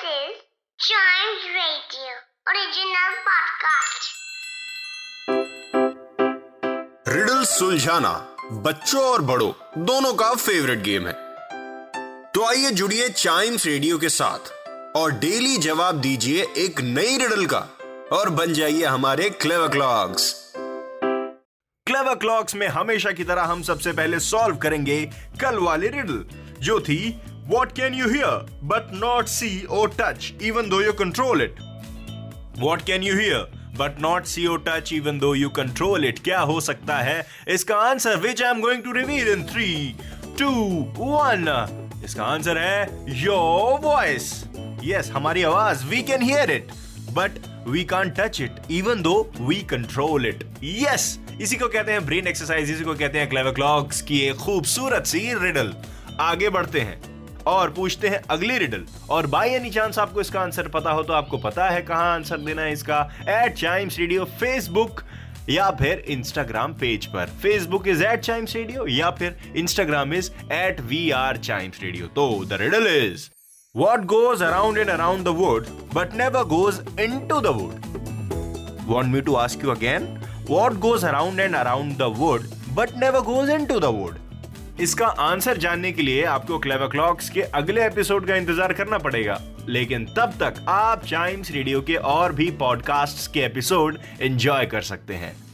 Radio, original podcast. Riddle सुलझाना बच्चों और बड़ों, दोनों का फेवरेट गेम है तो आइए जुड़िए चाइम्स रेडियो के साथ, और डेली जवाब दीजिए एक नई रिडल का, और बन जाइए हमारे क्लेवर क्लॉक्स क्लेवर क्लॉक्स में हमेशा की तरह हम सबसे पहले सॉल्व करेंगे कल वाली रिडल जो थी what can you hear but not see or touch even though you control it what can you hear but not see or touch even though you control it क्या हो सकता है? इसका answer which I am going to reveal in three two one इसका answer है your voice yes हमारी आवाज़ we can hear it but we can touch it even though we control it yes इसी को कहते हैं ब्रेन एक्सरसाइज इसी को कहते हैं क्लेवर क्लॉक्स की एक खूबसूरत सी रिडल आगे बढ़ते हैं। और पूछते हैं अगली रिडल और बाई एनी चांस आपको इसका आंसर पता हो तो आपको पता है कहाँ आंसर देना है इसका। एट चाइम्स रेडियो फेसबुक या फिर इंस्टाग्राम पेज पर। Facebook is at Chimes radio या फिर Instagram is at we are Chimes radio तो the riddle is what goes around and around the wood but never goes into the wood want me to ask you again what goes around and around the wood but never goes into the wood इसका answer जानने के लिए आपको clever clocks के अगले episode का इंतज़ार करना पड़ेगा। लेकिन तब तक आप चाइम्स रेडियो के और भी पॉडकास्ट के एपिसोड एंजॉय कर सकते हैं।